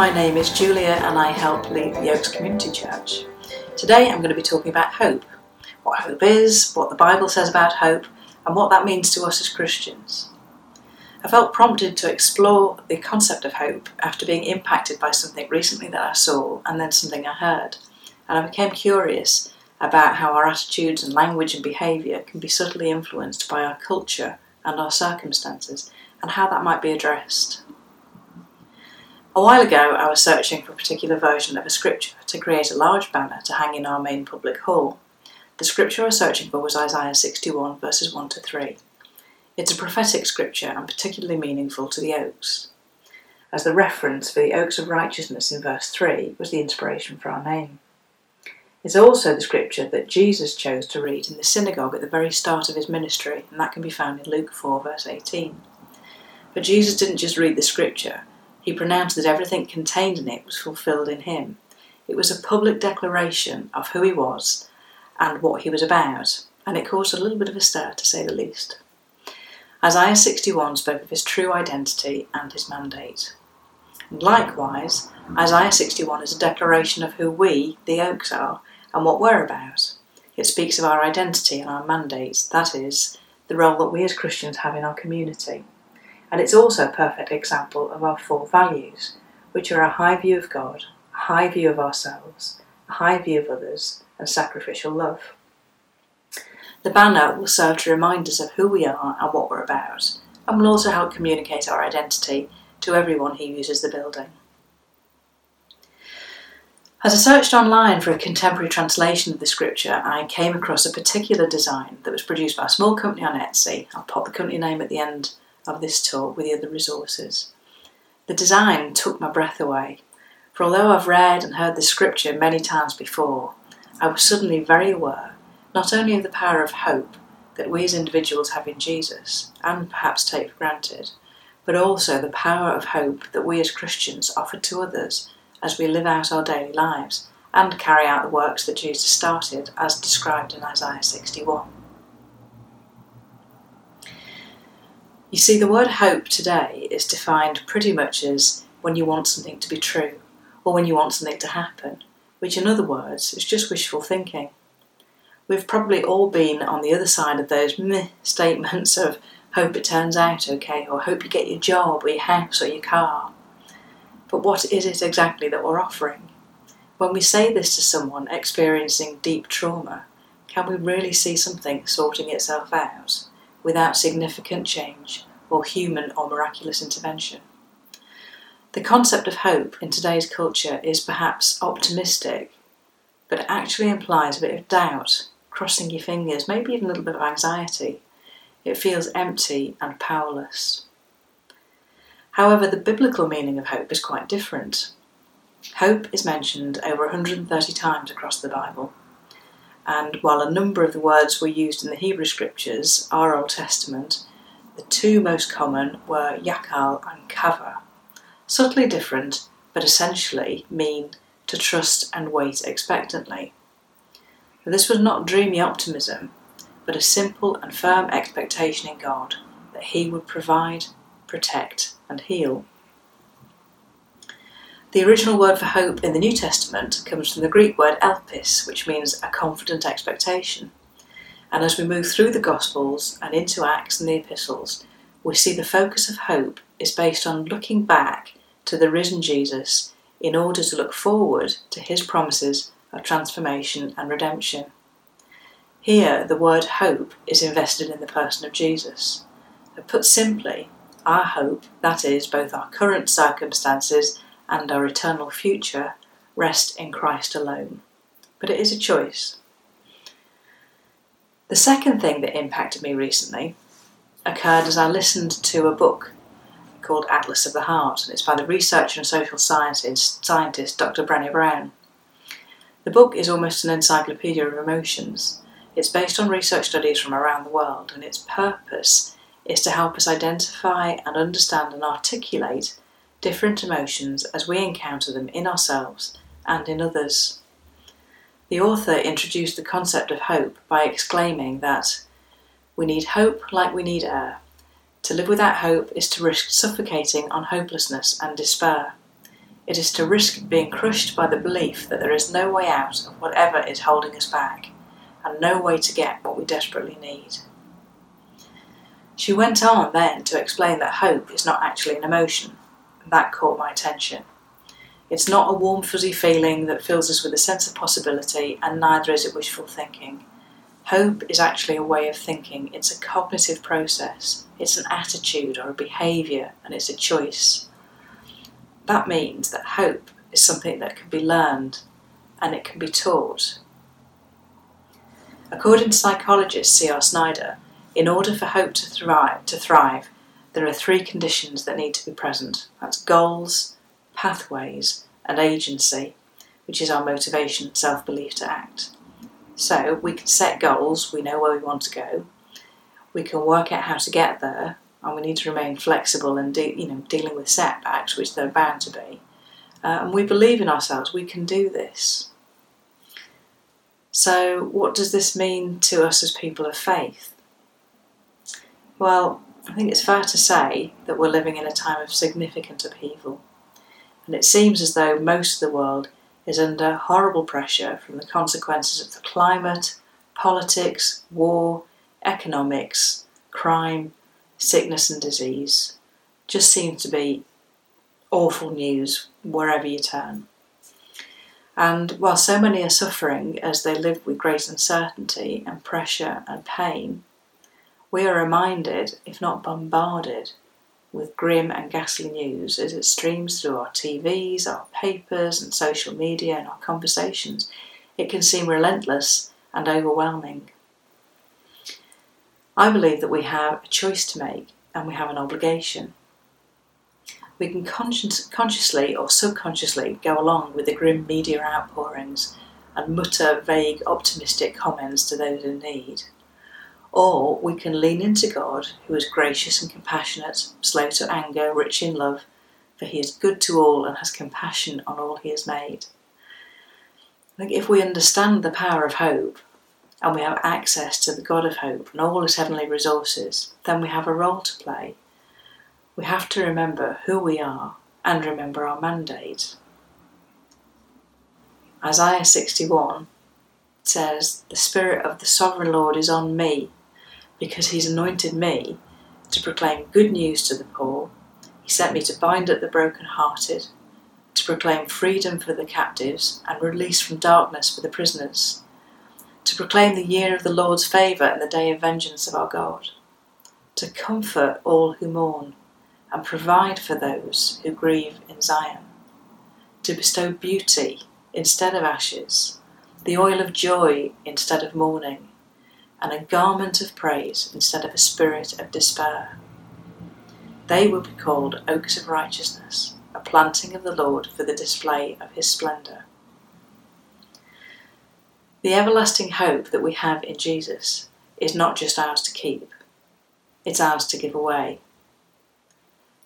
My name is Julia and I help lead the Oaks Community Church. Today I'm going to be talking about hope what hope is, what the Bible says about hope, and what that means to us as Christians. I felt prompted to explore the concept of hope after being impacted by something recently that I saw and then something I heard, and I became curious about how our attitudes and language and behaviour can be subtly influenced by our culture and our circumstances, and how that might be addressed. A while ago, I was searching for a particular version of a scripture to create a large banner to hang in our main public hall. The scripture I was searching for was Isaiah 61, verses 1 to 3. It's a prophetic scripture and particularly meaningful to the Oaks, as the reference for the Oaks of Righteousness in verse 3 was the inspiration for our name. It's also the scripture that Jesus chose to read in the synagogue at the very start of his ministry, and that can be found in Luke 4, verse 18. But Jesus didn't just read the scripture, he pronounced that everything contained in it was fulfilled in him. It was a public declaration of who he was and what he was about, and it caused a little bit of a stir, to say the least. Isaiah 61 spoke of his true identity and his mandate. And likewise, Isaiah 61 is a declaration of who we, the Oaks, are and what we're about. It speaks of our identity and our mandates, that is, the role that we as Christians have in our community and it's also a perfect example of our four values, which are a high view of God, a high view of ourselves, a high view of others, and sacrificial love. The banner will serve to remind us of who we are and what we're about, and will also help communicate our identity to everyone who uses the building. As I searched online for a contemporary translation of the scripture, I came across a particular design that was produced by a small company on Etsy. I'll pop the company name at the end of this talk with the other resources. The design took my breath away, for although I've read and heard the scripture many times before, I was suddenly very aware not only of the power of hope that we as individuals have in Jesus and perhaps take for granted, but also the power of hope that we as Christians offer to others as we live out our daily lives and carry out the works that Jesus started as described in Isaiah 61. You see, the word hope today is defined pretty much as when you want something to be true or when you want something to happen, which, in other words, is just wishful thinking. We've probably all been on the other side of those meh statements of hope it turns out okay or hope you get your job or your house or your car. But what is it exactly that we're offering? When we say this to someone experiencing deep trauma, can we really see something sorting itself out? Without significant change or human or miraculous intervention. The concept of hope in today's culture is perhaps optimistic, but actually implies a bit of doubt, crossing your fingers, maybe even a little bit of anxiety. It feels empty and powerless. However, the biblical meaning of hope is quite different. Hope is mentioned over 130 times across the Bible, and while a number of the words were used in the Hebrew scriptures, our Old Testament, the two most common were yakal and kava. Subtly different, but essentially mean to trust and wait expectantly. this was not dreamy optimism, but a simple and firm expectation in God that He would provide, protect, and heal. The original word for hope in the New Testament comes from the Greek word elpis, which means a confident expectation. And as we move through the Gospels and into Acts and the Epistles, we see the focus of hope is based on looking back to the risen Jesus in order to look forward to his promises of transformation and redemption. Here, the word hope is invested in the person of Jesus. put simply, our hope, that is, both our current circumstances and our eternal future rest in Christ alone. But it is a choice. The second thing that impacted me recently occurred as I listened to a book called Atlas of the Heart, and it's by the researcher and social scientist, scientist Dr. Brené Brown. The book is almost an encyclopedia of emotions. It's based on research studies from around the world, and its purpose is to help us identify and understand and articulate different emotions as we encounter them in ourselves and in others. The author introduced the concept of hope by exclaiming that we need hope like we need air. To live without hope is to risk suffocating on hopelessness and despair. It is to risk being crushed by the belief that there is no way out of whatever is holding us back, and no way to get what we desperately need. She went on then to explain that hope is not actually an emotion, that caught my attention. It's not a warm, fuzzy feeling that fills us with a sense of possibility, and neither is it wishful thinking. Hope is actually a way of thinking, it's a cognitive process, it's an attitude or a behaviour, and it's a choice. That means that hope is something that can be learned and it can be taught. According to psychologist C.R. Snyder, in order for hope to thrive, to thrive, there are three conditions that need to be present. That's goals, pathways, and agency, which is our motivation, self belief to act. So we can set goals, we know where we want to go, we can work out how to get there, and we need to remain flexible and de- you know dealing with setbacks, which they're bound to be. Uh, and we believe in ourselves, we can do this. So, what does this mean to us as people of faith? Well, I think it's fair to say that we're living in a time of significant upheaval. And it seems as though most of the world is under horrible pressure from the consequences of the climate, politics, war, economics, crime, sickness, and disease. Just seems to be awful news wherever you turn. And while so many are suffering as they live with great uncertainty and pressure and pain, we are reminded, if not bombarded, with grim and ghastly news as it streams through our TVs, our papers, and social media and our conversations. It can seem relentless and overwhelming. I believe that we have a choice to make and we have an obligation. We can conscious, consciously or subconsciously go along with the grim media outpourings and mutter vague optimistic comments to those in need. Or we can lean into God, who is gracious and compassionate, slow to anger, rich in love, for he is good to all and has compassion on all he has made. I think if we understand the power of hope and we have access to the God of hope and all his heavenly resources, then we have a role to play. We have to remember who we are and remember our mandate. Isaiah 61 says, The Spirit of the Sovereign Lord is on me because he's anointed me to proclaim good news to the poor. He sent me to bind up the broken-hearted, to proclaim freedom for the captives and release from darkness for the prisoners, to proclaim the year of the Lord's favour and the day of vengeance of our God, to comfort all who mourn and provide for those who grieve in Zion, to bestow beauty instead of ashes, the oil of joy instead of mourning, and a garment of praise instead of a spirit of despair. They will be called oaks of righteousness, a planting of the Lord for the display of his splendour. The everlasting hope that we have in Jesus is not just ours to keep, it's ours to give away.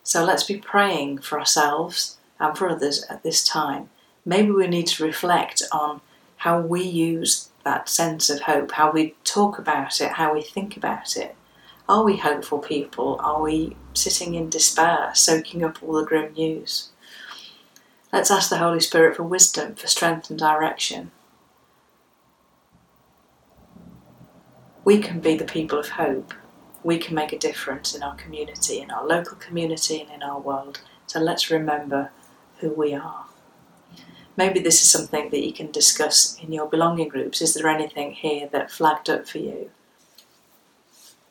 So let's be praying for ourselves and for others at this time. Maybe we need to reflect on how we use that sense of hope, how we talk about it, how we think about it. Are we hopeful people? Are we sitting in despair, soaking up all the grim news? Let's ask the Holy Spirit for wisdom, for strength and direction. We can be the people of hope. We can make a difference in our community, in our local community, and in our world. So let's remember who we are maybe this is something that you can discuss in your belonging groups. Is there anything here that flagged up for you?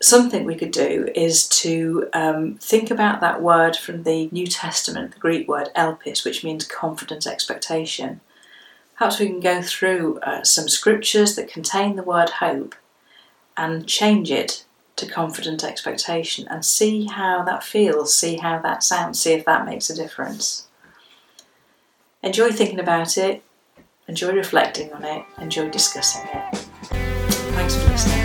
Something we could do is to um, think about that word from the New Testament, the Greek word elpis, which means confident expectation. Perhaps we can go through uh, some scriptures that contain the word hope and change it to confident expectation and see how that feels, see how that sounds, see if that makes a difference. Enjoy thinking about it, enjoy reflecting on it, enjoy discussing it. Thanks for listening.